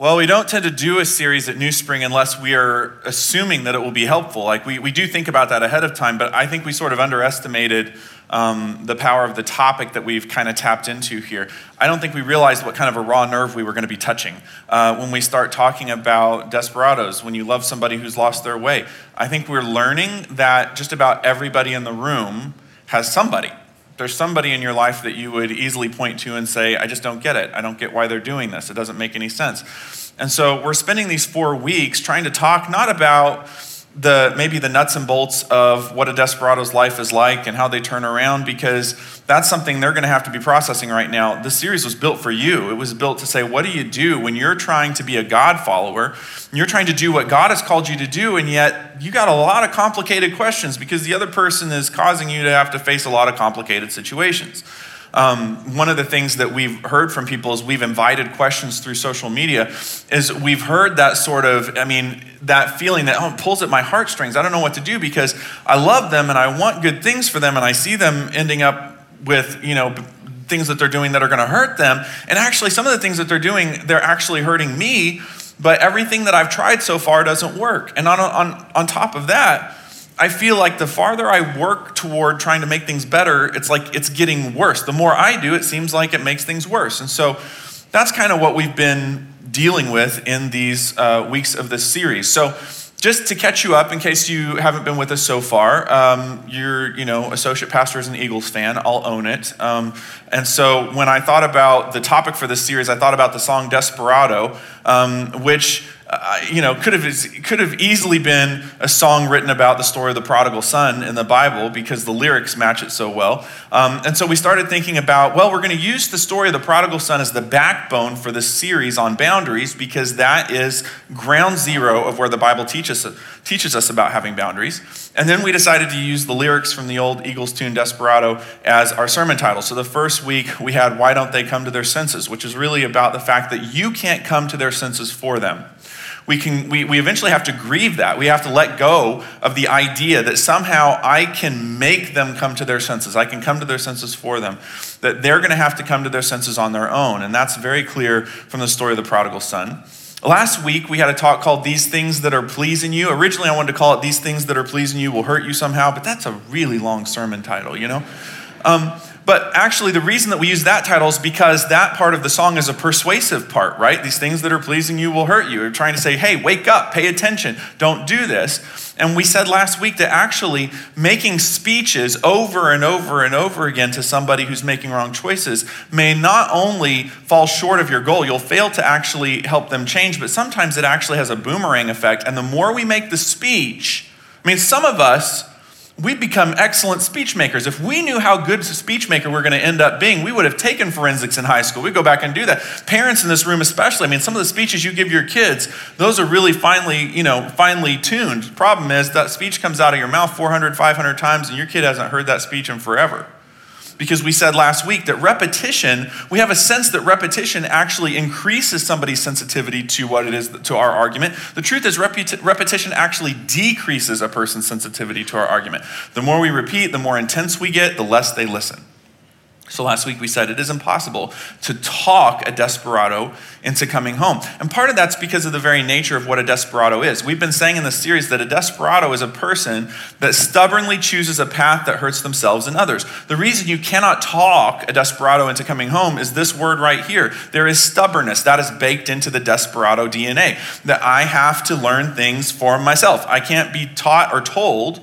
Well, we don't tend to do a series at New Spring unless we are assuming that it will be helpful. Like, we, we do think about that ahead of time, but I think we sort of underestimated um, the power of the topic that we've kind of tapped into here. I don't think we realized what kind of a raw nerve we were going to be touching uh, when we start talking about desperados, when you love somebody who's lost their way. I think we're learning that just about everybody in the room has somebody there's somebody in your life that you would easily point to and say, I just don't get it. I don't get why they're doing this. It doesn't make any sense. And so we're spending these four weeks trying to talk not about the maybe the nuts and bolts of what a desperado's life is like and how they turn around because that's something they're going to have to be processing right now. This series was built for you. It was built to say, what do you do when you're trying to be a God follower? You're trying to do what God has called you to do, and yet you got a lot of complicated questions because the other person is causing you to have to face a lot of complicated situations. Um, one of the things that we've heard from people is we've invited questions through social media is we've heard that sort of i mean that feeling that oh, pulls at my heartstrings. I don't know what to do because i love them and i want good things for them and i see them ending up with you know things that they're doing that are going to hurt them. And actually some of the things that they're doing they're actually hurting me but everything that i've tried so far doesn't work. And on, on, on top of that I feel like the farther I work toward trying to make things better, it's like it's getting worse. The more I do, it seems like it makes things worse. And so that's kind of what we've been dealing with in these uh, weeks of this series. So just to catch you up in case you haven't been with us so far um, you're you know associate pastor is an eagles fan i'll own it um, and so when i thought about the topic for this series i thought about the song desperado um, which uh, you know, could have, could have easily been a song written about the story of the prodigal son in the Bible because the lyrics match it so well. Um, and so we started thinking about, well, we're going to use the story of the prodigal son as the backbone for this series on boundaries because that is ground zero of where the Bible teaches, teaches us about having boundaries. And then we decided to use the lyrics from the old Eagles tune Desperado as our sermon title. So the first week we had Why Don't They Come to Their Senses, which is really about the fact that you can't come to their senses for them we, can, we, we eventually have to grieve that. We have to let go of the idea that somehow I can make them come to their senses. I can come to their senses for them. That they're going to have to come to their senses on their own. And that's very clear from the story of the prodigal son. Last week, we had a talk called These Things That Are Pleasing You. Originally, I wanted to call it These Things That Are Pleasing You Will Hurt You Somehow, but that's a really long sermon title, you know? Um, but actually, the reason that we use that title is because that part of the song is a persuasive part, right? These things that are pleasing you will hurt you. We're trying to say, hey, wake up, pay attention, don't do this. And we said last week that actually making speeches over and over and over again to somebody who's making wrong choices may not only fall short of your goal, you'll fail to actually help them change, but sometimes it actually has a boomerang effect. And the more we make the speech, I mean, some of us, we'd become excellent speech makers. If we knew how good a speech maker we're going to end up being, we would have taken forensics in high school. We'd go back and do that. Parents in this room, especially, I mean, some of the speeches you give your kids, those are really finely, you know, finely tuned. Problem is that speech comes out of your mouth 400, 500 times, and your kid hasn't heard that speech in forever because we said last week that repetition, we have a sense that repetition actually increases somebody's sensitivity to what it is to our argument. The truth is, repetition actually decreases a person's sensitivity to our argument. The more we repeat, the more intense we get, the less they listen. So last week we said it is impossible to talk a desperado into coming home. And part of that's because of the very nature of what a desperado is. We've been saying in this series that a desperado is a person that stubbornly chooses a path that hurts themselves and others. The reason you cannot talk a desperado into coming home is this word right here. There is stubbornness. That is baked into the desperado DNA. That I have to learn things for myself. I can't be taught or told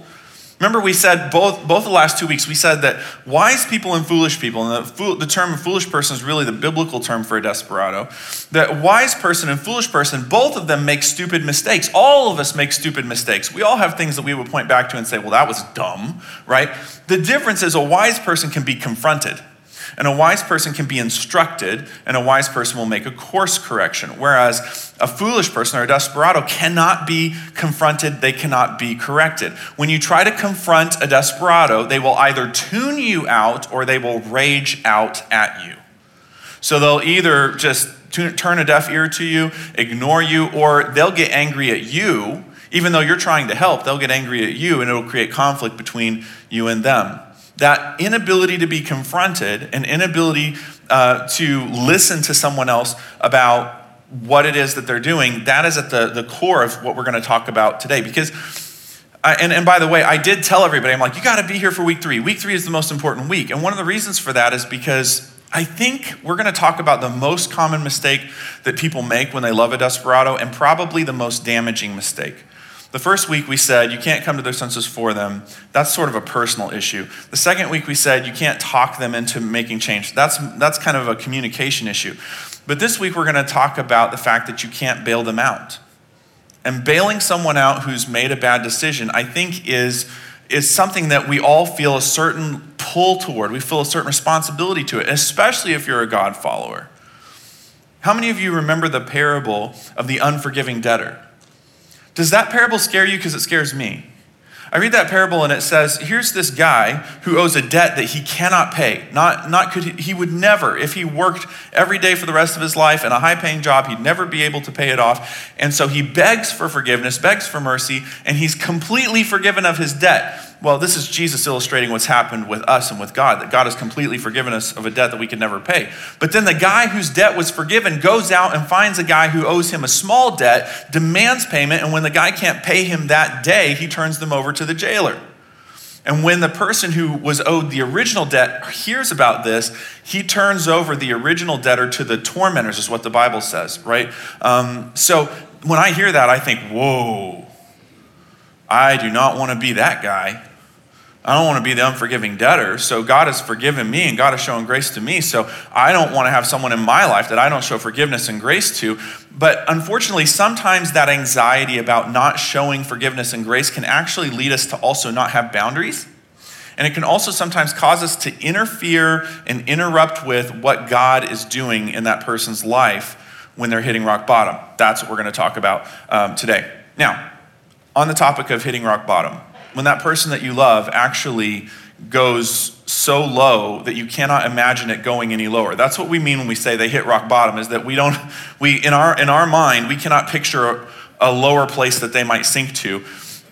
Remember, we said both, both the last two weeks, we said that wise people and foolish people, and the, the term foolish person is really the biblical term for a desperado, that wise person and foolish person, both of them make stupid mistakes. All of us make stupid mistakes. We all have things that we would point back to and say, well, that was dumb, right? The difference is a wise person can be confronted. And a wise person can be instructed, and a wise person will make a course correction. Whereas a foolish person or a desperado cannot be confronted, they cannot be corrected. When you try to confront a desperado, they will either tune you out or they will rage out at you. So they'll either just turn a deaf ear to you, ignore you, or they'll get angry at you. Even though you're trying to help, they'll get angry at you and it'll create conflict between you and them that inability to be confronted, an inability uh, to listen to someone else about what it is that they're doing, that is at the, the core of what we're going to talk about today. Because, I, and, and by the way, I did tell everybody, I'm like, you got to be here for week three. Week three is the most important week. And one of the reasons for that is because I think we're going to talk about the most common mistake that people make when they love a desperado and probably the most damaging mistake. The first week we said you can't come to their senses for them. That's sort of a personal issue. The second week we said you can't talk them into making change. That's, that's kind of a communication issue. But this week we're going to talk about the fact that you can't bail them out. And bailing someone out who's made a bad decision, I think, is, is something that we all feel a certain pull toward. We feel a certain responsibility to it, especially if you're a God follower. How many of you remember the parable of the unforgiving debtor? Does that parable scare you? Because it scares me. I read that parable and it says, here's this guy who owes a debt that he cannot pay. Not, not could he, he would never, if he worked every day for the rest of his life in a high paying job, he'd never be able to pay it off. And so he begs for forgiveness, begs for mercy, and he's completely forgiven of his debt. Well, this is Jesus illustrating what's happened with us and with God, that God has completely forgiven us of a debt that we could never pay. But then the guy whose debt was forgiven goes out and finds a guy who owes him a small debt, demands payment, and when the guy can't pay him that day, he turns them over to the jailer. And when the person who was owed the original debt hears about this, he turns over the original debtor to the tormentors, is what the Bible says, right? Um, so when I hear that, I think, whoa, I do not want to be that guy. I don't want to be the unforgiving debtor. So God has forgiven me and God has shown grace to me. So I don't want to have someone in my life that I don't show forgiveness and grace to. But unfortunately, sometimes that anxiety about not showing forgiveness and grace can actually lead us to also not have boundaries. And it can also sometimes cause us to interfere and interrupt with what God is doing in that person's life when they're hitting rock bottom. That's what we're going to talk about um, today. Now, on the topic of hitting rock bottom, when that person that you love actually goes so low that you cannot imagine it going any lower. That's what we mean when we say they hit rock bottom is that we don't we in our in our mind we cannot picture a lower place that they might sink to.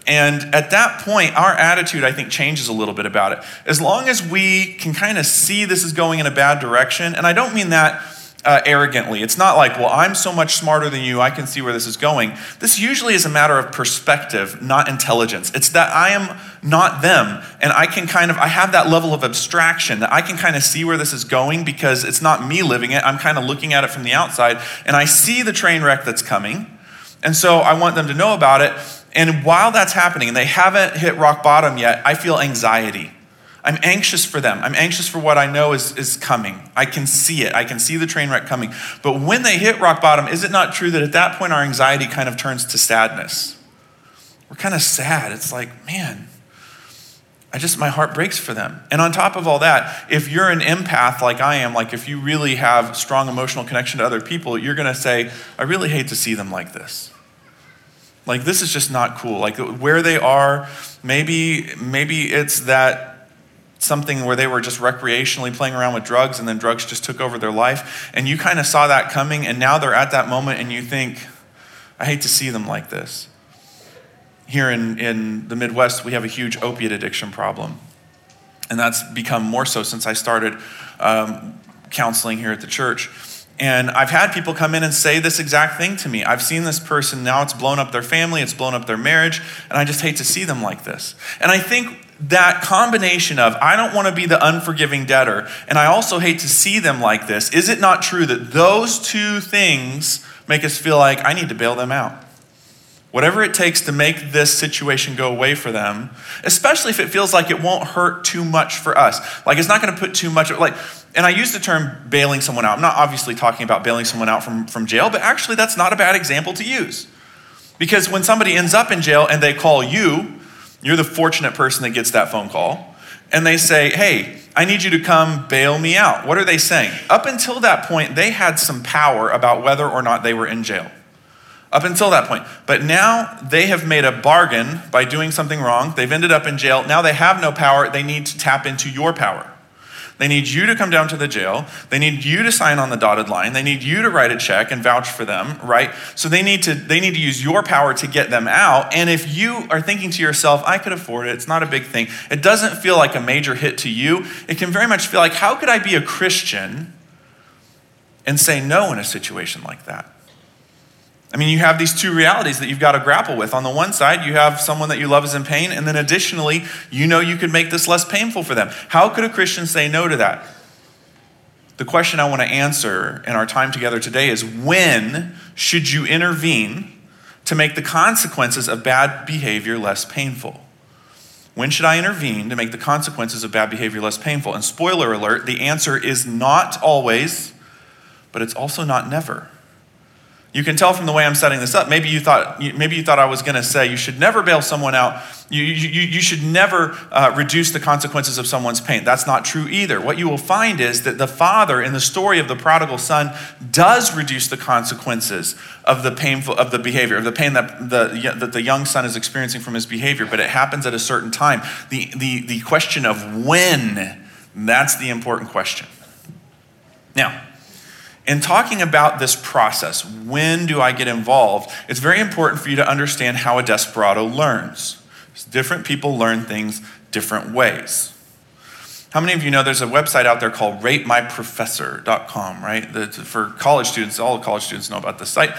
And at that point, our attitude, I think, changes a little bit about it. As long as we can kind of see this is going in a bad direction, and I don't mean that uh, arrogantly. It's not like, well, I'm so much smarter than you, I can see where this is going. This usually is a matter of perspective, not intelligence. It's that I am not them, and I can kind of, I have that level of abstraction that I can kind of see where this is going because it's not me living it. I'm kind of looking at it from the outside, and I see the train wreck that's coming. And so I want them to know about it. And while that's happening, and they haven't hit rock bottom yet, I feel anxiety. I'm anxious for them. I'm anxious for what I know is, is coming. I can see it. I can see the train wreck coming. But when they hit rock bottom, is it not true that at that point our anxiety kind of turns to sadness? We're kind of sad. It's like, man, I just, my heart breaks for them. And on top of all that, if you're an empath like I am, like if you really have strong emotional connection to other people, you're going to say, I really hate to see them like this. Like this is just not cool. Like where they are, maybe maybe it's that something where they were just recreationally playing around with drugs and then drugs just took over their life. And you kind of saw that coming, and now they're at that moment, and you think, I hate to see them like this. Here in, in the Midwest, we have a huge opiate addiction problem. And that's become more so since I started um, counseling here at the church. And I've had people come in and say this exact thing to me. I've seen this person, now it's blown up their family, it's blown up their marriage, and I just hate to see them like this. And I think that combination of I don't want to be the unforgiving debtor, and I also hate to see them like this, is it not true that those two things make us feel like I need to bail them out? Whatever it takes to make this situation go away for them, especially if it feels like it won't hurt too much for us. Like it's not going to put too much, like, and I use the term bailing someone out. I'm not obviously talking about bailing someone out from, from jail, but actually that's not a bad example to use. Because when somebody ends up in jail and they call you, you're the fortunate person that gets that phone call. and they say, Hey, I need you to come bail me out. What are they saying? Up until that point, they had some power about whether or not they were in jail. Up until that point. But now they have made a bargain by doing something wrong. They've ended up in jail. Now they have no power. They need to tap into your power. They need you to come down to the jail. They need you to sign on the dotted line. They need you to write a check and vouch for them, right? So they need to they need to use your power to get them out. And if you are thinking to yourself, I could afford it. It's not a big thing. It doesn't feel like a major hit to you. It can very much feel like how could I be a Christian and say no in a situation like that? I mean, you have these two realities that you've got to grapple with. On the one side, you have someone that you love is in pain, and then additionally, you know you could make this less painful for them. How could a Christian say no to that? The question I want to answer in our time together today is when should you intervene to make the consequences of bad behavior less painful? When should I intervene to make the consequences of bad behavior less painful? And spoiler alert, the answer is not always, but it's also not never. You can tell from the way I'm setting this up. Maybe you thought, maybe you thought I was going to say you should never bail someone out. You, you, you should never uh, reduce the consequences of someone's pain. That's not true either. What you will find is that the father in the story of the prodigal son does reduce the consequences of the painful of the behavior of the pain that the, that the young son is experiencing from his behavior. But it happens at a certain time. The, the, the question of when, that's the important question. Now, in talking about this process, when do I get involved? It's very important for you to understand how a desperado learns. Different people learn things different ways. How many of you know there's a website out there called ratemyprofessor.com, right? for college students, all college students know about this site.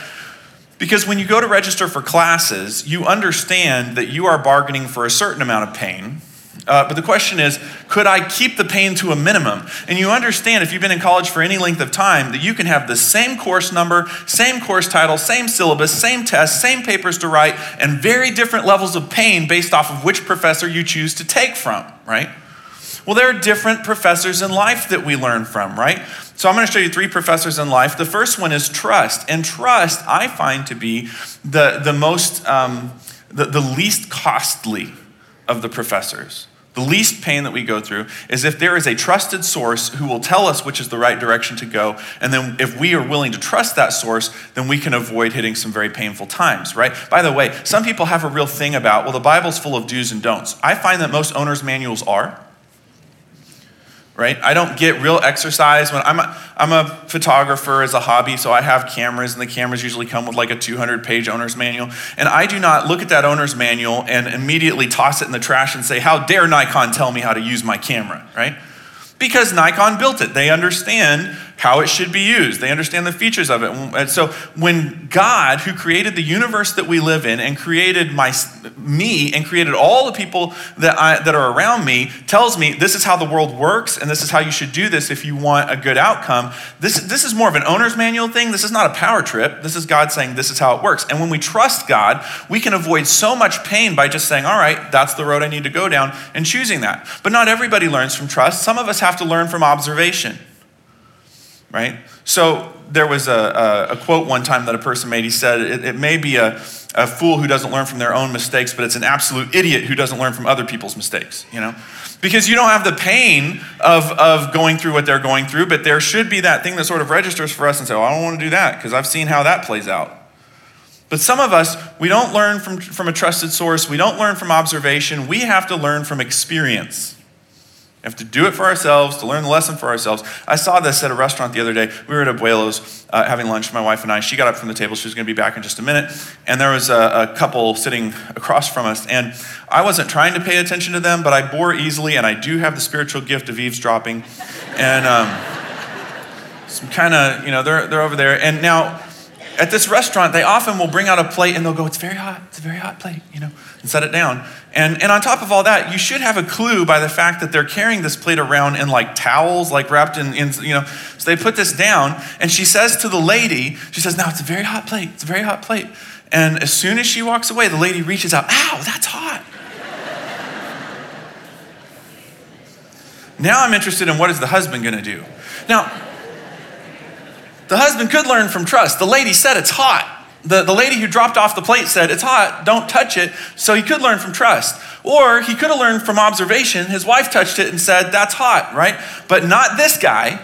Because when you go to register for classes, you understand that you are bargaining for a certain amount of pain uh, but the question is, could I keep the pain to a minimum? And you understand, if you've been in college for any length of time, that you can have the same course number, same course title, same syllabus, same tests, same papers to write, and very different levels of pain based off of which professor you choose to take from, right? Well, there are different professors in life that we learn from, right? So I'm going to show you three professors in life. The first one is trust. And trust, I find to be the, the most, um, the, the least costly of the professors. The least pain that we go through is if there is a trusted source who will tell us which is the right direction to go. And then if we are willing to trust that source, then we can avoid hitting some very painful times, right? By the way, some people have a real thing about, well, the Bible's full of do's and don'ts. I find that most owner's manuals are right? I don't get real exercise when I'm a, I'm a photographer as a hobby, so I have cameras, and the cameras usually come with like a 200 page owner's manual. And I do not look at that owner's manual and immediately toss it in the trash and say, How dare Nikon tell me how to use my camera, right? Because Nikon built it. They understand how it should be used. They understand the features of it. And so when God, who created the universe that we live in and created my, me and created all the people that, I, that are around me, tells me this is how the world works and this is how you should do this if you want a good outcome, this, this is more of an owner's manual thing. This is not a power trip. This is God saying this is how it works. And when we trust God, we can avoid so much pain by just saying, all right, that's the road I need to go down and choosing that. But not everybody learns from trust. Some of us have to learn from observation right? So there was a, a, a, quote one time that a person made. He said, It, it may be a, a fool who doesn't learn from their own mistakes, but it's an absolute idiot who doesn't learn from other people's mistakes, you know? Because you don't have the pain of, of going through what they're going through, but there should be that thing that sort of registers for us and say, well, I don't want to do that because I've seen how that plays out. But some of us, we don't learn from, from a trusted source. We don't learn from observation. We have to learn from experience. We have to do it for ourselves, to learn the lesson for ourselves. I saw this at a restaurant the other day. We were at Abuelo's uh, having lunch, my wife and I. She got up from the table. She was going to be back in just a minute. And there was a, a, couple sitting across from us. And I wasn't trying to pay attention to them, but I bore easily, and I do have the spiritual gift of eavesdropping. And um, some kind of, you know, they're, they're over there. And now, at this restaurant, they often will bring out a plate and they'll go, It's very hot. It's a very hot plate, you know, and set it down. And, and on top of all that, you should have a clue by the fact that they're carrying this plate around in like towels, like wrapped in, in you know. So they put this down, and she says to the lady, She says, Now it's a very hot plate. It's a very hot plate. And as soon as she walks away, the lady reaches out, Ow, that's hot. now I'm interested in what is the husband going to do. Now, the husband could learn from trust. The lady said it's hot, the, the lady who dropped off the plate said, It's hot, don't touch it. So he could learn from trust. Or he could have learned from observation. His wife touched it and said, That's hot, right? But not this guy.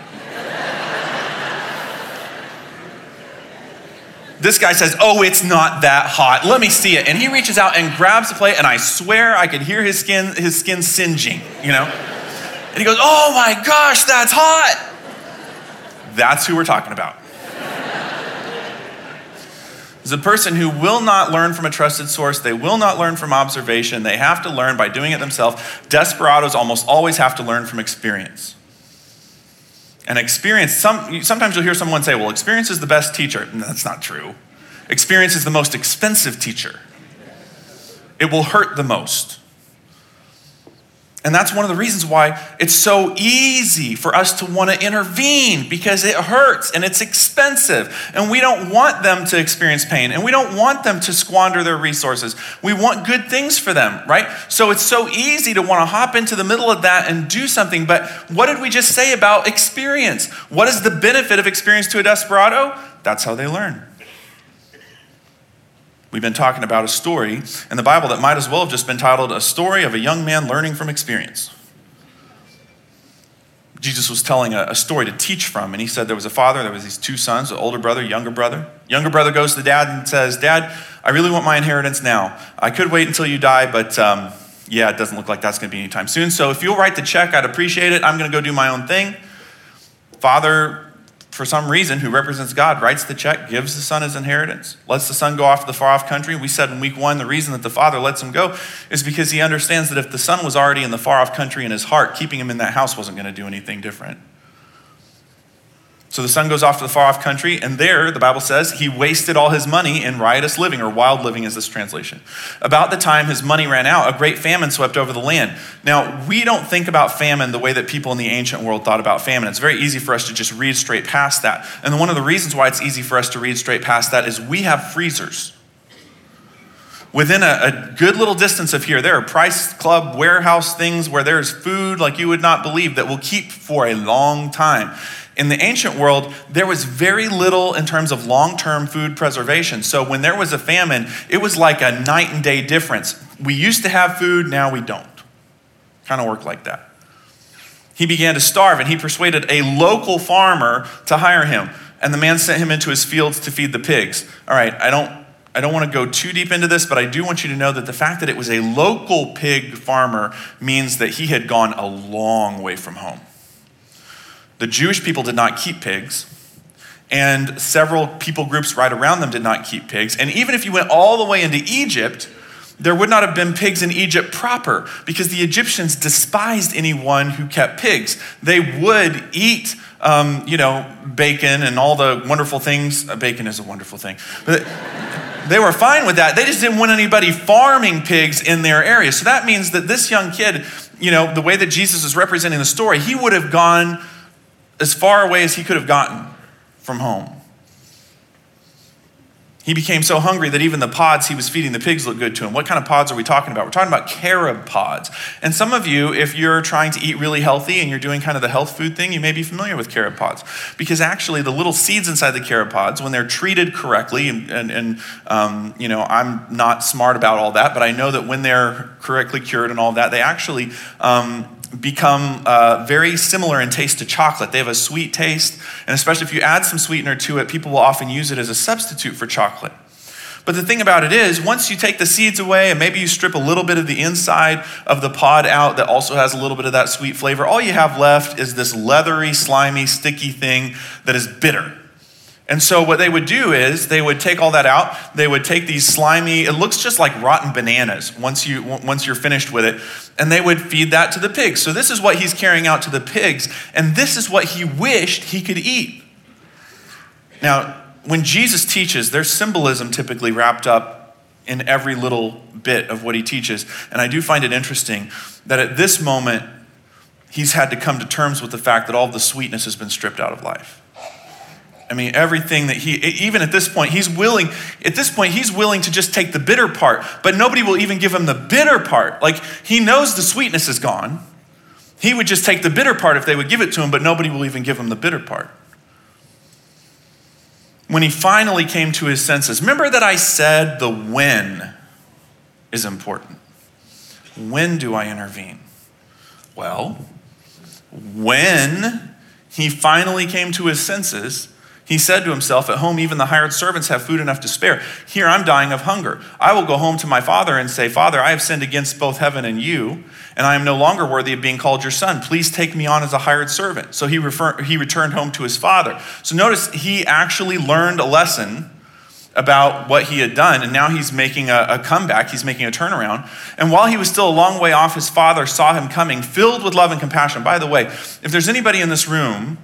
this guy says, Oh, it's not that hot. Let me see it. And he reaches out and grabs the plate, and I swear I could hear his skin, his skin singeing, you know? And he goes, Oh my gosh, that's hot. That's who we're talking about is a person who will not learn from a trusted source. They will not learn from observation. They have to learn by doing it themselves. Desperados almost always have to learn from experience. And experience, some, sometimes you'll hear someone say, well, experience is the best teacher. No, that's not true. Experience is the most expensive teacher, it will hurt the most. And that's one of the reasons why it's so easy for us to want to intervene because it hurts and it's expensive. And we don't want them to experience pain and we don't want them to squander their resources. We want good things for them, right? So it's so easy to want to hop into the middle of that and do something. But what did we just say about experience? What is the benefit of experience to a desperado? That's how they learn. We've been talking about a story in the Bible that might as well have just been titled A Story of a Young Man Learning from Experience. Jesus was telling a, a, story to teach from, and he said there was a father, there was these two sons, an older brother, younger brother. Younger brother goes to dad and says, Dad, I really want my inheritance now. I could wait until you die, but um, yeah, it doesn't look like that's going to be anytime soon. So if you'll write the check, I'd appreciate it. I'm going to go do my own thing. Father for some reason, who represents God, writes the check, gives the son his inheritance, lets the son go off to the far off country. We said in week one, the reason that the father lets him go is because he understands that if the son was already in the far off country in his heart, keeping him in that house wasn't going to do anything different. So the son goes off to the far off country, and there, the Bible says, he wasted all his money in riotous living, or wild living is this translation. About the time his money ran out, a great famine swept over the land. Now, we don't think about famine the way that people in the ancient world thought about famine. It's very easy for us to just read straight past that. And one of the reasons why it's easy for us to read straight past that is we have freezers. Within a, a good little distance of here, there are price club warehouse things where there's food like you would not believe that will keep for a long time in the ancient world, there was very little in terms of long term food preservation. So when there was a famine, it was like a night and day difference. We used to have food, now we don't. Kind of work like that. He began to starve, and he persuaded a local farmer to hire him. And the man sent him into his fields to feed the pigs. All right, I don't I don't want to go too deep into this, but I do want you to know that the fact that it was a local pig farmer means that he had gone a long way from home. The Jewish people did not keep pigs, and several people groups right around them did not keep pigs. And even if you went all the way into Egypt, there would not have been pigs in Egypt proper because the Egyptians despised anyone who kept pigs. They would eat, um, you know, bacon and all the wonderful things. Uh, bacon is a wonderful thing. But they were fine with that. They just didn't want anybody farming pigs in their area. So that means that this young kid, you know, the way that Jesus is representing the story, he would have gone as far away as he could have gotten from home. He became so hungry that even the pods he was feeding the pigs looked good to him. What kind of pods are we talking about? We're talking about carob pods. And some of you, if you're trying to eat really healthy and you're doing kind of the health food thing, you may be familiar with carob pods. Because actually, the little seeds inside the carob pods, when they're treated correctly, and, and, um, you know, I'm not smart about all that, but I know that when they're correctly cured and all that, they actually um, become uh, very similar in taste to chocolate. They have a sweet taste, and especially if you add some sweetener to it, people will often use it as a substitute for chocolate. But the thing about it is, once you take the seeds away and maybe you strip a little bit of the inside of the pod out that also has a little bit of that sweet flavor, all you have left is this leathery, slimy, sticky thing that is bitter. And so what they would do is they would take all that out. They would take these slimy, it looks just like rotten bananas once you once you're finished with it, and they would feed that to the pigs. So this is what he's carrying out to the pigs, and this is what he wished he could eat. Now, when Jesus teaches, there's symbolism typically wrapped up in every little bit of what he teaches. And I do find it interesting that at this moment, he's had to come to terms with the fact that all the sweetness has been stripped out of life. I mean, everything that he, even at this point, he's willing, at this point, he's willing to just take the bitter part, but nobody will even give him the bitter part. Like, he knows the sweetness is gone. He would just take the bitter part if they would give it to him, but nobody will even give him the bitter part. when he finally came to his senses. Remember that I said the when is important. When do I intervene? Well, when he finally came to his senses, he said to himself, At home, even the hired servants have food enough to spare. Here, I'm dying of hunger. I will go home to my father and say, Father, I have sinned against both heaven and you, and I am no longer worthy of being called your son. Please take me on as a hired servant. So he, refer- he returned home to his father. So notice he actually learned a lesson about what he had done, and now he's making a, a, comeback. He's making a turnaround. And while he was still a long way off, his father saw him coming, filled with love and compassion. By the way, if there's anybody in this room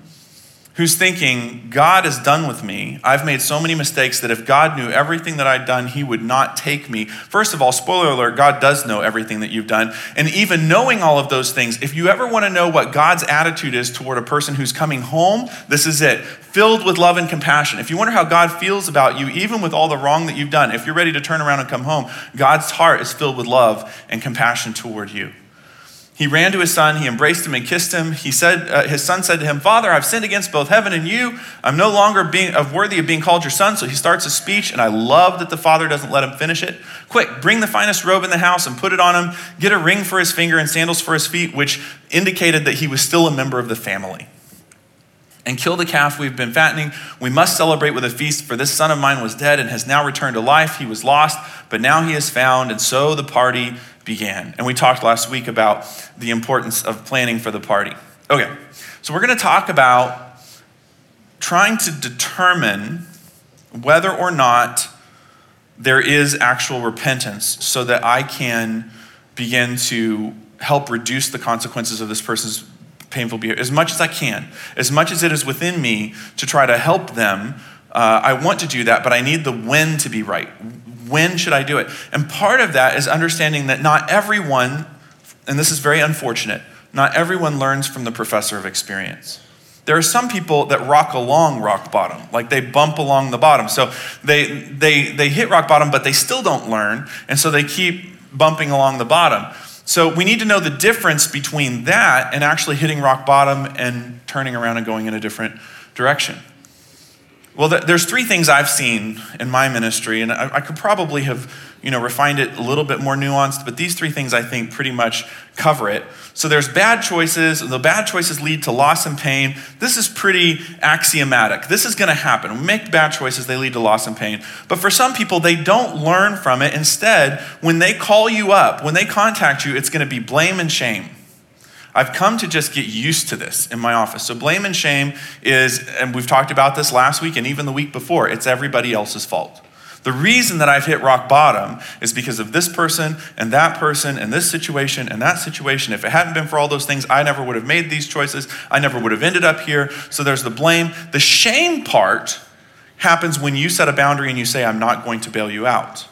who's thinking, God is done with me. I've made so many mistakes that if God knew everything that I'd done, he would not take me. First of all, spoiler alert, God does know everything that you've done. And even knowing all of those things, if you ever want to know what God's attitude is toward a person who's coming home, this is it filled with love and compassion. If you wonder how God feels about you, even with all the wrong that you've done, if you're ready to turn around and come home, God's heart is filled with love and compassion toward you. He ran to his son, he embraced him and kissed him. He said, uh, his son said to him, Father, I've sinned against both heaven and you. I'm no longer being of worthy of being called your son. So he starts a speech, and I love that the father doesn't let him finish it. Quick, bring the finest robe in the house and put it on him. Get a ring for his finger and sandals for his feet, which indicated that he was still a member of the family. And kill the calf we've been fattening. We must celebrate with a feast, for this son of mine was dead and has now returned to life. He was lost, but now he is found. And so the party began. And we talked last week about the importance of planning for the party. Okay, so we're going to talk about trying to determine whether or not there is actual repentance so that I can begin to help reduce the consequences of this person's painful behavior as much as I can, as much as it is within me to try to help them. Uh, I want to do that, but I need the when to be right. When should I do it? And part of that is understanding that not everyone, and this is very unfortunate, not everyone learns from the professor of experience. There are some people that rock along rock bottom, like they bump along the bottom. So they, they, they hit rock bottom, but they still don't learn, and so they keep bumping along the bottom. So we need to know the difference between that and actually hitting rock bottom and turning around and going in a different direction. Well, there's three things I've seen in my ministry, and I, could probably have, you know, refined it a little bit more nuanced, but these three things I think pretty much cover it. So there's bad choices. The bad choices lead to loss and pain. This is pretty axiomatic. This is going to happen. We make bad choices, they lead to loss and pain. But for some people, they don't learn from it. Instead, when they call you up, when they contact you, it's going to be blame and shame. I've come to just get used to this in my office. So, blame and shame is, and we've talked about this last week and even the week before, it's everybody else's fault. The reason that I've hit rock bottom is because of this person and that person and this situation and that situation. If it hadn't been for all those things, I never would have made these choices. I never would have ended up here. So there's the blame. The shame part happens when you set a boundary and you say, I'm not going to bail you out.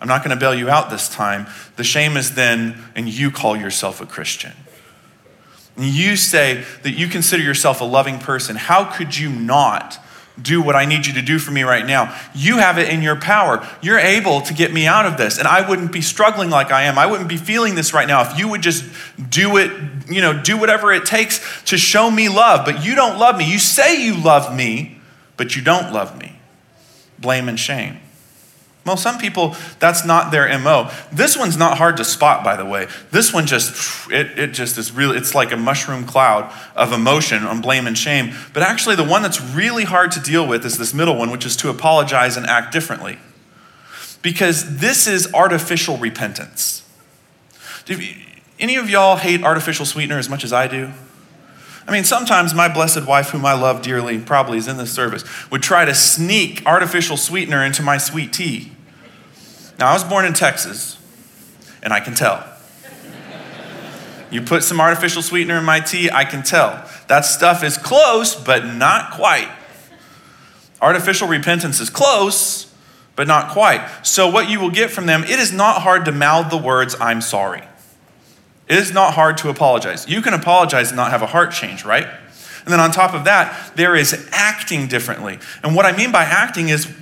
I'm not going to bail you out this time. The shame is then, and you call yourself a Christian you say that you consider yourself a loving person, how could you not do what I need you to do for me right now? You have it in your power. You're able to get me out of this. And I wouldn't be struggling like I am. I wouldn't be feeling this right now if you would just do it, you know, do whatever it takes to show me love. But you don't love me. You say you love me, but you don't love me. Blame and shame. Well, some people, that's not their MO. This one's not hard to spot, by the way. This one just, it, it just is really, it's like a mushroom cloud of emotion on blame and shame. But actually, the one that's really hard to deal with is this middle one, which is to apologize and act differently. Because this is artificial repentance. Do any of y'all hate artificial sweetener as much as I do? I mean, sometimes my blessed wife, whom I love dearly, probably is in this service, would try to sneak artificial sweetener into my sweet tea. Now, I was born in Texas, and I can tell. You put some artificial sweetener in my tea, I can tell. That stuff is close, but not quite. Artificial repentance is close, but not quite. So, what you will get from them, it is not hard to mouth the words, I'm sorry. It is not hard to apologize. You can apologize and not have a heart change, right? And then on top of that, there is acting differently. And what I mean by acting is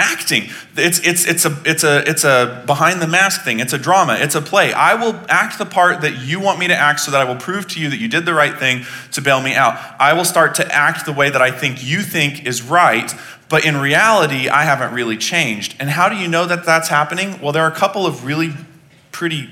acting. It's, it's, it's, a, it's, a, it's a behind the mask thing. It's a drama. It's a play. I will act the part that you want me to act so that I will prove to you that you did the right thing to bail me out. I will start to act the way that I think you think is right, but in reality, I haven't really changed. And how do you know that that's happening? Well, there are a couple of really pretty,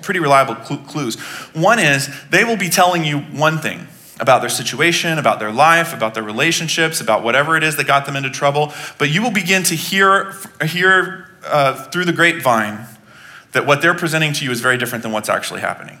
pretty reliable clues. One is they will be telling you one thing about their situation, about their life, about their relationships, about whatever it is that got them into trouble. But you will begin to hear, hear uh, through the grapevine that what they're presenting to you is very different than what's actually happening.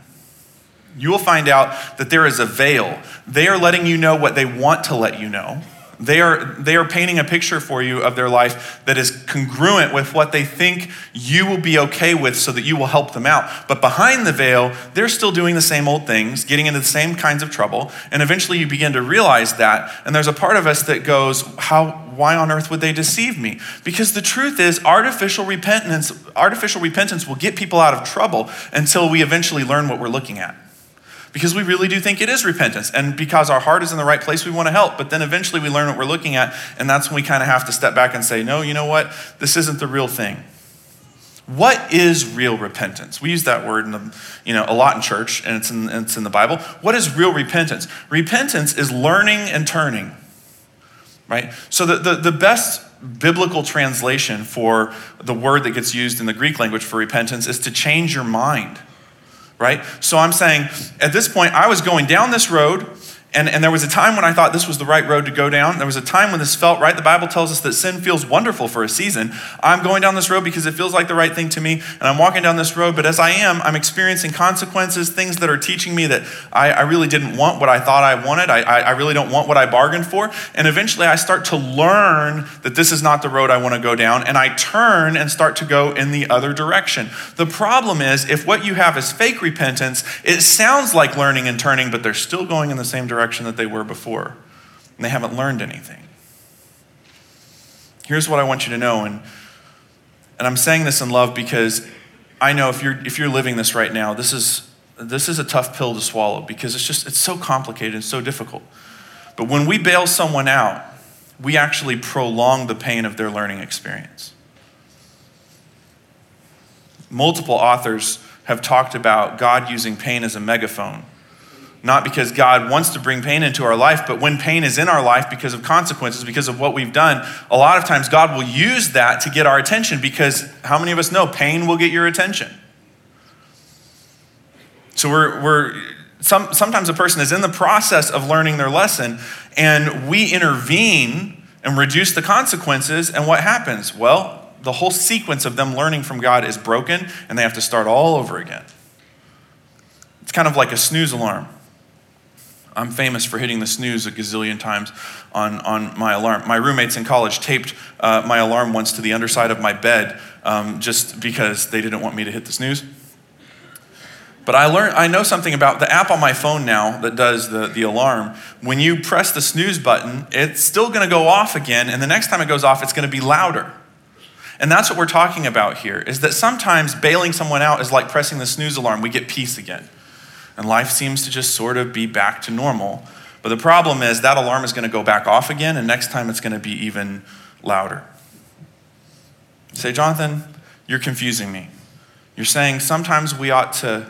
You will find out that there is a veil. They are letting you know what they want to let you know they are, they are painting a picture for you of their life that is congruent with what they think you will be okay with so that you will help them out. But behind the veil, they're still doing the same old things, getting into the same kinds of trouble. And eventually you begin to realize that. And there's a part of us that goes, How, why on earth would they deceive me? Because the truth is, artificial repentance, artificial repentance will get people out of trouble until we eventually learn what we're looking at because we really do think it is repentance. And because our heart is in the right place, we want to help. But then eventually we learn what we're looking at, and that's when we kind of have to step back and say, no, you know what? This isn't the real thing. What is real repentance? We use that word in the, you know, a lot in church, and it's in, it's in the Bible. What is real repentance? Repentance is learning and turning, right? So the, the, the best biblical translation for the word that gets used in the Greek language for repentance is to change your mind right? So I'm saying at this point, I was going down this road and, and there was a time when I thought this was the right road to go down. There was a time when this felt right. The Bible tells us that sin feels wonderful for a season. I'm going down this road because it feels like the right thing to me, and I'm walking down this road. But as I am, I'm experiencing consequences, things that are teaching me that I, I really didn't want what I thought I wanted. I, I, I really don't want what I bargained for. And eventually I start to learn that this is not the road I want to go down, and I turn and start to go in the other direction. The problem is, if what you have is fake repentance, it sounds like learning and turning, but they're still going in the same direction direction that they were before. And they haven't learned anything. Here's what I want you to know, and, and I'm saying this in love because I know if you're, if you're living this right now, this is, this is a tough pill to swallow because it's just, it's so complicated and so difficult. But when we bail someone out, we actually prolong the pain of their learning experience. Multiple authors have talked about God using pain as a megaphone not because God wants to bring pain into our life, but when pain is in our life because of consequences, because of what we've done, a lot of times God will use that to get our attention because how many of us know pain will get your attention? So we're, we're some, sometimes a person is in the process of learning their lesson and we intervene and reduce the consequences, and what happens? Well, the whole sequence of them learning from God is broken and they have to start all over again. It's kind of like a snooze alarm. I'm famous for hitting the snooze a gazillion times on, on my alarm. My roommates in college taped uh, my alarm once to the underside of my bed um, just because they didn't want me to hit the snooze. But I learned, I know something about the app on my phone now that does the, the alarm. When you press the snooze button, it's still going to go off again, and the next time it goes off, it's going to be louder. And that's what we're talking about here is that sometimes bailing someone out is like pressing the snooze alarm. We get peace again and life seems to just sort of be back to normal. But the problem is that alarm is going to go back off again, and next time it's going to be even louder. You say, Jonathan, you're confusing me. You're saying sometimes we ought to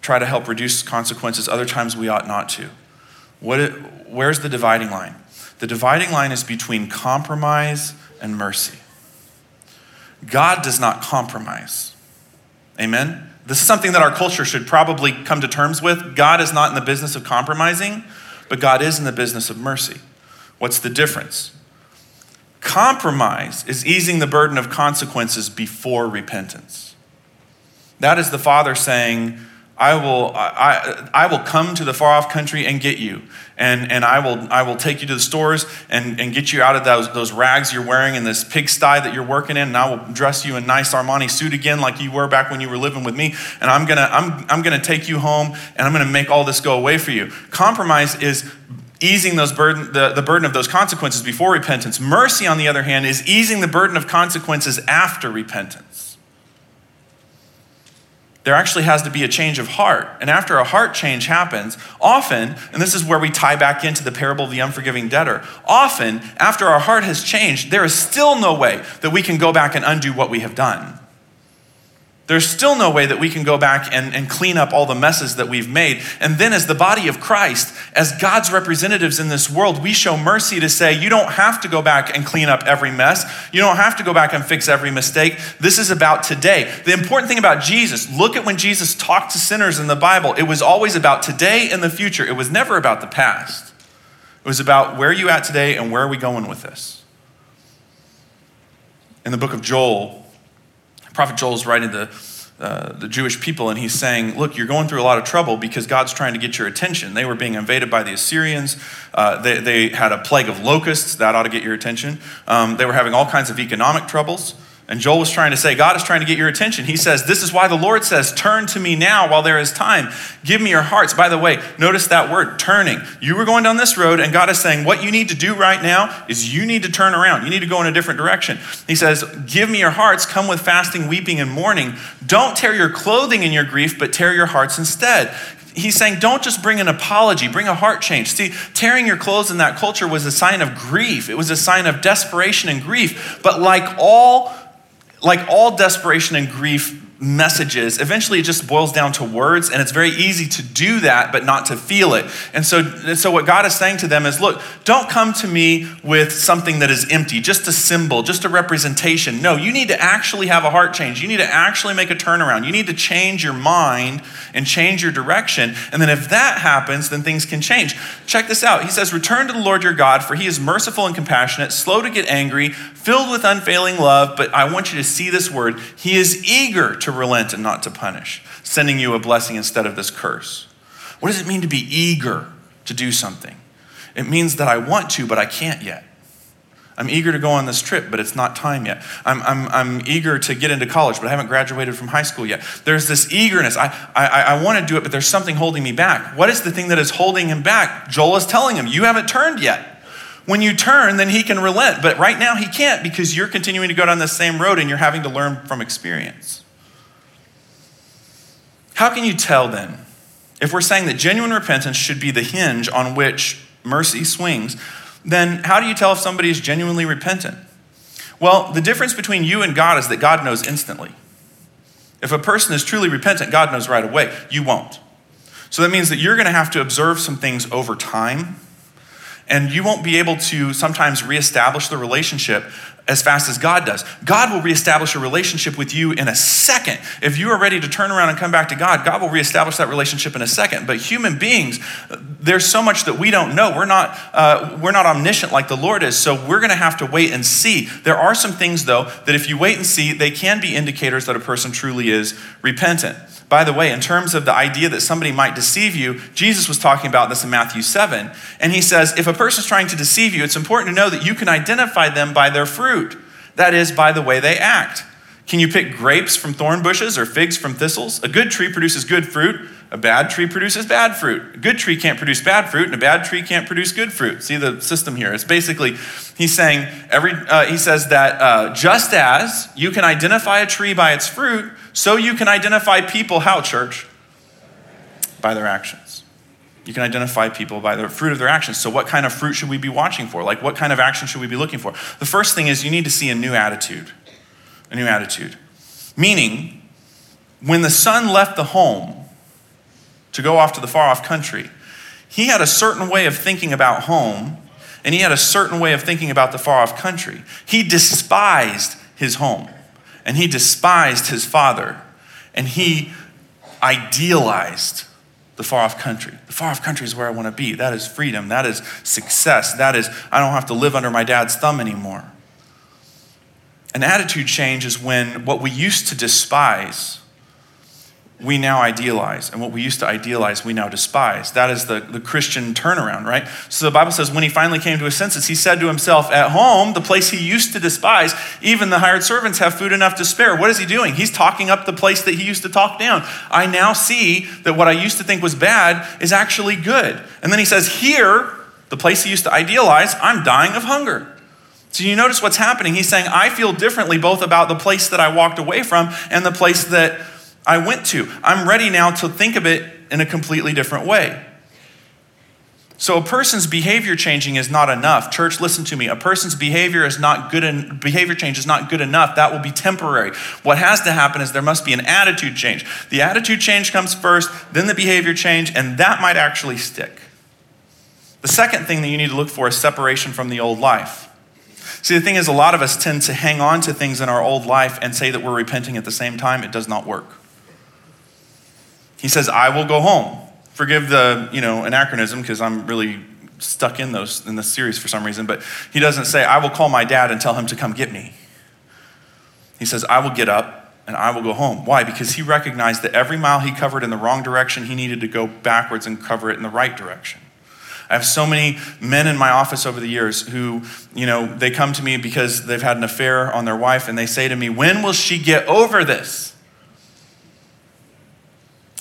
try to help reduce consequences, other times we ought not to. What it, where's the dividing line? The dividing line is between compromise and mercy. God does not compromise. Amen? This is something that our culture should probably come to terms with. God is not in the business of compromising, but God is in the business of mercy. What's the difference? Compromise is easing the burden of consequences before repentance. That is the Father saying, I will, I, I will come to the far off country and get you. And, and I, will, I will take you to the stores and, and get you out of those, those rags you're wearing and this pigsty that you're working in. And I will dress you in nice Armani suit again, like you were back when you were living with me. And I'm going to I'm, I'm going to take you home and I'm going to make all this go away for you. Compromise is easing those burden, the, the burden of those consequences before repentance. Mercy, on the other hand, is easing the burden of consequences after repentance. There actually has to be a change of heart. And after a heart change happens, often, and this is where we tie back into the parable of the unforgiving debtor, often, after our heart has changed, there is still no way that we can go back and undo what we have done. There's still no way that we can go back and, and clean up all the messes that we've made. And then, as the body of Christ, as God's representatives in this world, we show mercy to say, you don't have to go back and clean up every mess. You don't have to go back and fix every mistake. This is about today. The important thing about Jesus, look at when Jesus talked to sinners in the Bible. It was always about today and the future, it was never about the past. It was about where are you at today and where are we going with this? In the book of Joel, Prophet Joel is writing to uh, the Jewish people, and he's saying, Look, you're going through a lot of trouble because God's trying to get your attention. They were being invaded by the Assyrians. Uh, they, they, had a plague of locusts. That ought to get your attention. Um, they were having all kinds of economic troubles. And Joel was trying to say, God is trying to get your attention. He says, This is why the Lord says, Turn to me now while there is time. Give me your hearts. By the way, notice that word, turning. You were going down this road, and God is saying, What you need to do right now is you need to turn around. You need to go in a different direction. He says, Give me your hearts. Come with fasting, weeping, and mourning. Don't tear your clothing in your grief, but tear your hearts instead he's saying don't just bring an apology bring a heart change see tearing your clothes in that culture was a sign of grief it was a sign of desperation and grief but like all like all desperation and grief messages, eventually it just boils down to words, and it's very easy to do that, but not to feel it. And so, and so what God is saying to them is look, don't come to me with something that is empty, just a symbol, just a representation. No, you need to actually have a heart change. You need to actually make a turnaround. You need to change your mind and change your direction. And then if that happens, then things can change. Check this out. He says, Return to the Lord your God, for he is merciful and compassionate, slow to get angry, filled with unfailing love. But I want you to see this word. He is eager to relent and not to punish, sending you a blessing instead of this curse. What does it mean to be eager to do something? It means that I want to, but I can't yet. I'm eager to go on this trip, but it's not time yet. I'm, I'm, I'm eager to get into college, but I haven't graduated from high school yet. There's this eagerness. I, I, I want to do it, but there's something holding me back. What is the thing that is holding him back? Joel is telling him, You haven't turned yet. When you turn, then he can relent. But right now, he can't because you're continuing to go down the same road and you're having to learn from experience. How can you tell then? If we're saying that genuine repentance should be the hinge on which mercy swings, then how do you tell if somebody is genuinely repentant? Well, the difference between you and God is that God knows instantly. If a person is truly repentant, God knows right away. You won't. So that means that you're going to have to observe some things over time, and you won't be able to sometimes reestablish the relationship as fast as God does. God will reestablish a relationship with you in a second. If you are ready to turn around and come back to God, God will reestablish that relationship in a second. But human beings, there's so much that we don't know. We're not, uh, we're not omniscient like the Lord is, so we're going to have to wait and see. There are some things, though, that if you wait and see, they can be indicators that a person truly is repentant. By the way, in terms of the idea that somebody might deceive you, Jesus was talking about this in Matthew 7. And he says, if a person's trying to deceive you, it's important to know that you can identify them by their fruit. That is, by the way they act. Can you pick grapes from thorn bushes or figs from thistles? A good tree produces good fruit. A bad tree produces bad fruit. A good tree can't produce bad fruit, and a bad tree can't produce good fruit. See the system here. It's basically, he's saying, every, uh, he says that uh, just as you can identify a tree by its fruit, so you can identify people, how, church? By their actions. You can identify people by the fruit of their actions. So, what kind of fruit should we be watching for? Like, what kind of action should we be looking for? The first thing is you need to see a new attitude. A new attitude. Meaning, when the son left the home, to go off to the far off country. He had a certain way of thinking about home, and he had a certain way of thinking about the far off country. He despised his home, and he despised his father, and he idealized the far off country. The far off country is where I want to be. That is freedom. That is success. That is, I don't have to live under my dad's thumb anymore. An attitude change is when what we used to despise we now idealize. And what we used to idealize, we now despise. That is the, the Christian turnaround, right? So the Bible says when he finally came to his senses, he said to himself, At home, the place he used to despise, even the hired servants have food enough to spare. What is he doing? He's talking up the place that he used to talk down. I now see that what I used to think was bad is actually good. And then he says, Here, the place he used to idealize, I'm dying of hunger. So you notice what's happening. He's saying, I feel differently both about the place that I walked away from and the place that I went to. I'm ready now to think of it in a completely different way. So a person's behavior changing is not enough. Church, listen to me. A person's behavior is not good and behavior change is not good enough. That will be temporary. What has to happen is there must be an attitude change. The attitude change comes first, then the behavior change, and that might actually stick. The second thing that you need to look for is separation from the old life. See, the thing is, a lot of us tend to hang on to things in our old life and say that we're repenting at the same time. It does not work. He says, I will go home. Forgive the, you know, anachronism because I'm really stuck in those in this series for some reason, but he doesn't say, I will call my dad and tell him to come get me. He says, I will get up and I will go home. Why? Because he recognized that every mile he covered in the wrong direction, he needed to go backwards and cover it in the right direction. I have so many men in my office over the years who, you know, they come to me because they've had an affair on their wife and they say to me, When will she get over this?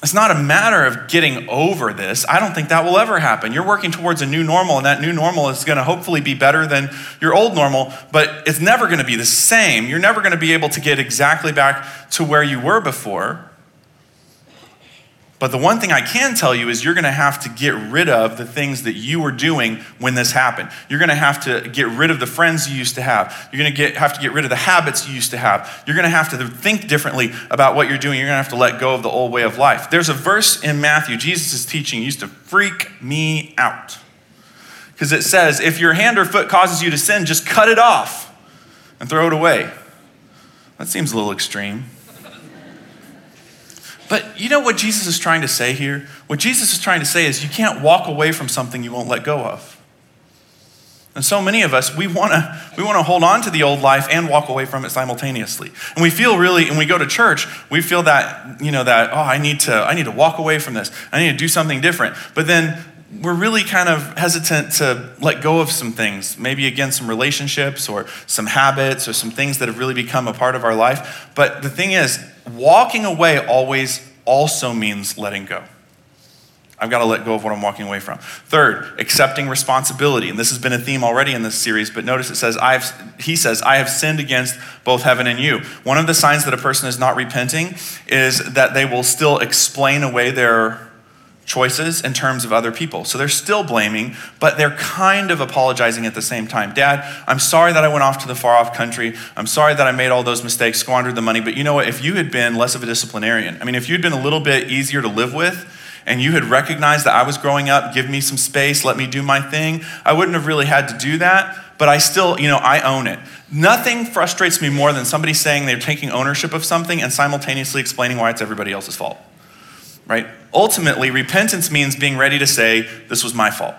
It's not a matter of getting over this. I don't think that will ever happen. You're working towards a new normal, and that new normal is going to hopefully be better than your old normal, but it's never going to be the same. You're never going to be able to get exactly back to where you were before. But the one thing I can tell you is you're going to have to get rid of the things that you were doing when this happened. You're going to have to get rid of the friends you used to have. You're going to have to get rid of the habits you used to have. You're going to have to think differently about what you're doing. You're going to have to let go of the old way of life. There's a verse in Matthew, Jesus' teaching used to freak me out. Because it says, if your hand or foot causes you to sin, just cut it off and throw it away. That seems a little extreme. But you know what Jesus is trying to say here? What Jesus is trying to say is you can't walk away from something you won't let go of. And so many of us, we want to we want to hold on to the old life and walk away from it simultaneously. And we feel really, and we go to church, we feel that, you know, that, oh, I need to, I need to walk away from this. I need to do something different. But then we're really kind of hesitant to let go of some things, maybe again, some relationships or some habits or some things that have really become a part of our life. But the thing is, walking away always also means letting go. I've got to let go of what I'm walking away from. Third, accepting responsibility. And this has been a theme already in this series, but notice it says, I've, he says, I have sinned against both heaven and you. One of the signs that a person is not repenting is that they will still explain away their choices in terms of other people. So they're still blaming, but they're kind of apologizing at the same time. Dad, I'm sorry that I went off to the far off country. I'm sorry that I made all those mistakes, squandered the money. But you know what? If you had been less of a disciplinarian, I mean, if you'd been a little bit easier to live with, and you had recognized that I was growing up, give me some space, let me do my thing, I wouldn't have really had to do that. But I still, you know, I own it. Nothing frustrates me more than somebody saying they're taking ownership of something and simultaneously explaining why it's everybody else's fault right? Ultimately, repentance means being ready to say, This was my fault.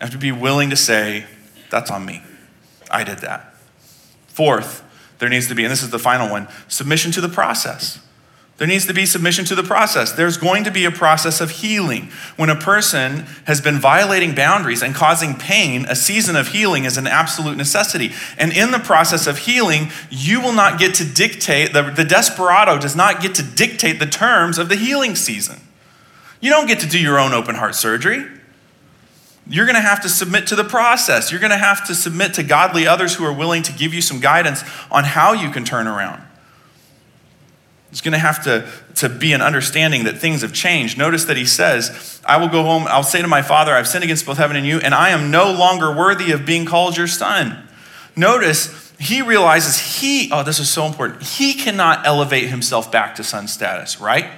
I have to be willing to say, That's on me. I did that. Fourth, there needs to be, and this is the final one, submission to the process. There needs to be submission to the process. There's going to be a process of healing. When a person has been violating boundaries and causing pain, a season of healing is an absolute necessity. And in the process of healing, you will not get to dictate, the, the desperado does not get to dictate the terms of the healing season. You don't get to do your own open heart surgery. You're going to have to submit to the process. You're going to have to submit to godly others who are willing to give you some guidance on how you can turn around. There's going to have to, to be an understanding that things have changed. Notice that he says, I will go home, I'll say to my father, I've sinned against both heaven and you, and I am no longer worthy of being called your son. Notice he realizes he, oh, this is so important, he cannot elevate himself back to son status, right?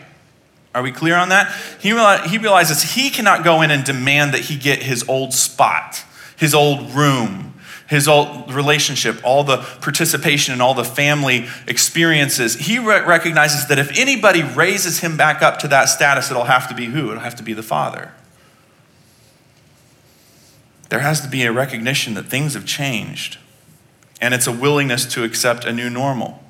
Are we clear on that? He, he realizes he cannot go in and demand that he get his old spot, his old room, his old relationship, all the participation and all the family experiences, he re- recognizes that if anybody raises him back up to that status, it'll have to be who? It'll have to be the father. There has to be a recognition that things have changed, and it's a willingness to accept a new normal.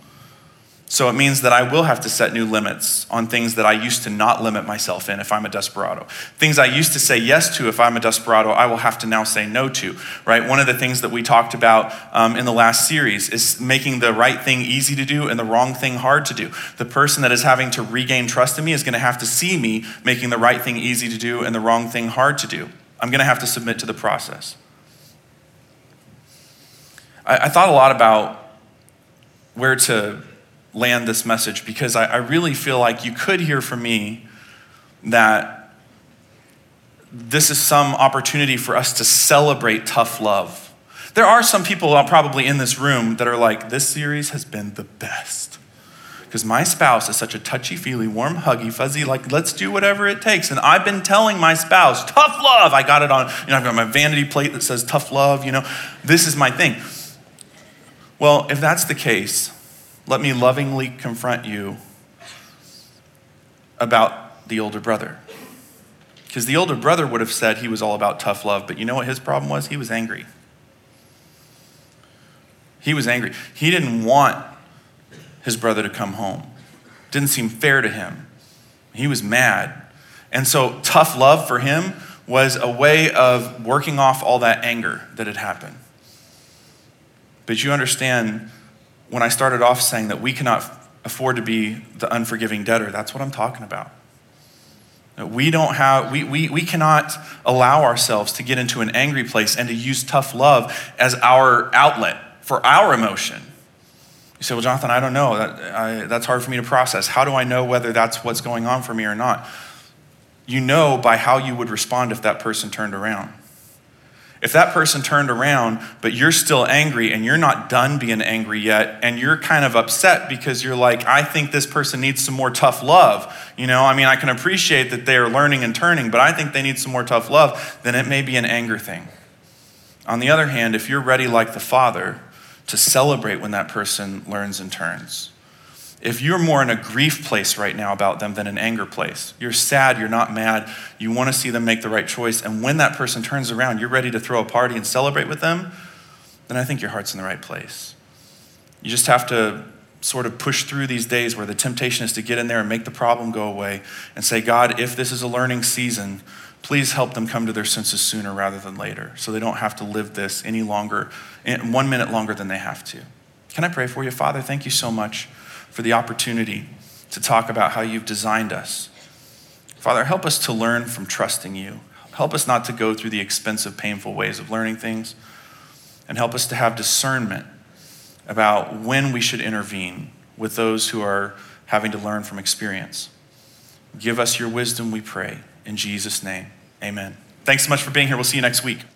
So it means that I will have to set new limits on things that I used to not limit myself in if I'm a desperado. Things I used to say yes to if I'm a desperado, I will have to now say no to, right? One of the things that we talked about um, in the last series is making the right thing easy to do and the wrong thing hard to do. The person that is having to regain trust in me is going to have to see me making the right thing easy to do and the wrong thing hard to do. I'm going to have to submit to the process. I, I thought a lot about where to land this message because I, I really feel like you could hear from me that this is some opportunity for us to celebrate tough love. There are some people uh, probably in this room that are like, this series has been the best. Because my spouse is such a touchy feely, warm, huggy, fuzzy, like, let's do whatever it takes. And I've been telling my spouse, tough love. I got it on, you know, I've got my vanity plate that says tough love, you know, this is my thing. Well, if that's the case, let me lovingly confront you about the older brother. Because the older brother would have said he was all about tough love, but you know what his problem was? He was angry. He was angry. He didn't want his brother to come home. Didn't seem fair to him. He was mad. And so, tough love for him was a way of working off all that anger that had happened. But you understand, when I started off saying that we cannot afford to be the unforgiving debtor, that's what I'm talking about. We don't have, we, we, we cannot allow ourselves to get into an angry place and to use tough love as our outlet for our emotion. You say, well, Jonathan, I don't know. That, I, that's hard for me to process. How do I know whether that's what's going on for me or not? You know by how you would respond if that person turned around. If that person turned around, but you're still angry and you're not done being angry yet, and you're kind of upset because you're like, I think this person needs some more tough love. You know, I mean, I can appreciate that they're learning and turning, but I think they need some more tough love, then it may be an anger thing. On the other hand, if you're ready like the Father to celebrate when that person learns and turns, if you're more in a grief place right now about them than an anger place, you're sad, you're not mad, you want to see them make the right choice, and when that person turns around, you're ready to throw a party and celebrate with them, then I think your heart's in the right place. You just have to sort of push through these days where the temptation is to get in there and make the problem go away and say, God, if this is a learning season, please help them come to their senses sooner rather than later so they don't have to live this any longer, eh, one minute longer than they have to. Can I pray for you? Father, thank you so much for the opportunity to talk about how you've designed us. Father, help us to learn from trusting you. Help us not to go through the expensive, painful ways of learning things. And help us to have discernment about when we should intervene with those who are having to learn from experience. Give us your wisdom, we pray. In Jesus' name, amen. Thanks so much for being here. We'll see you next week.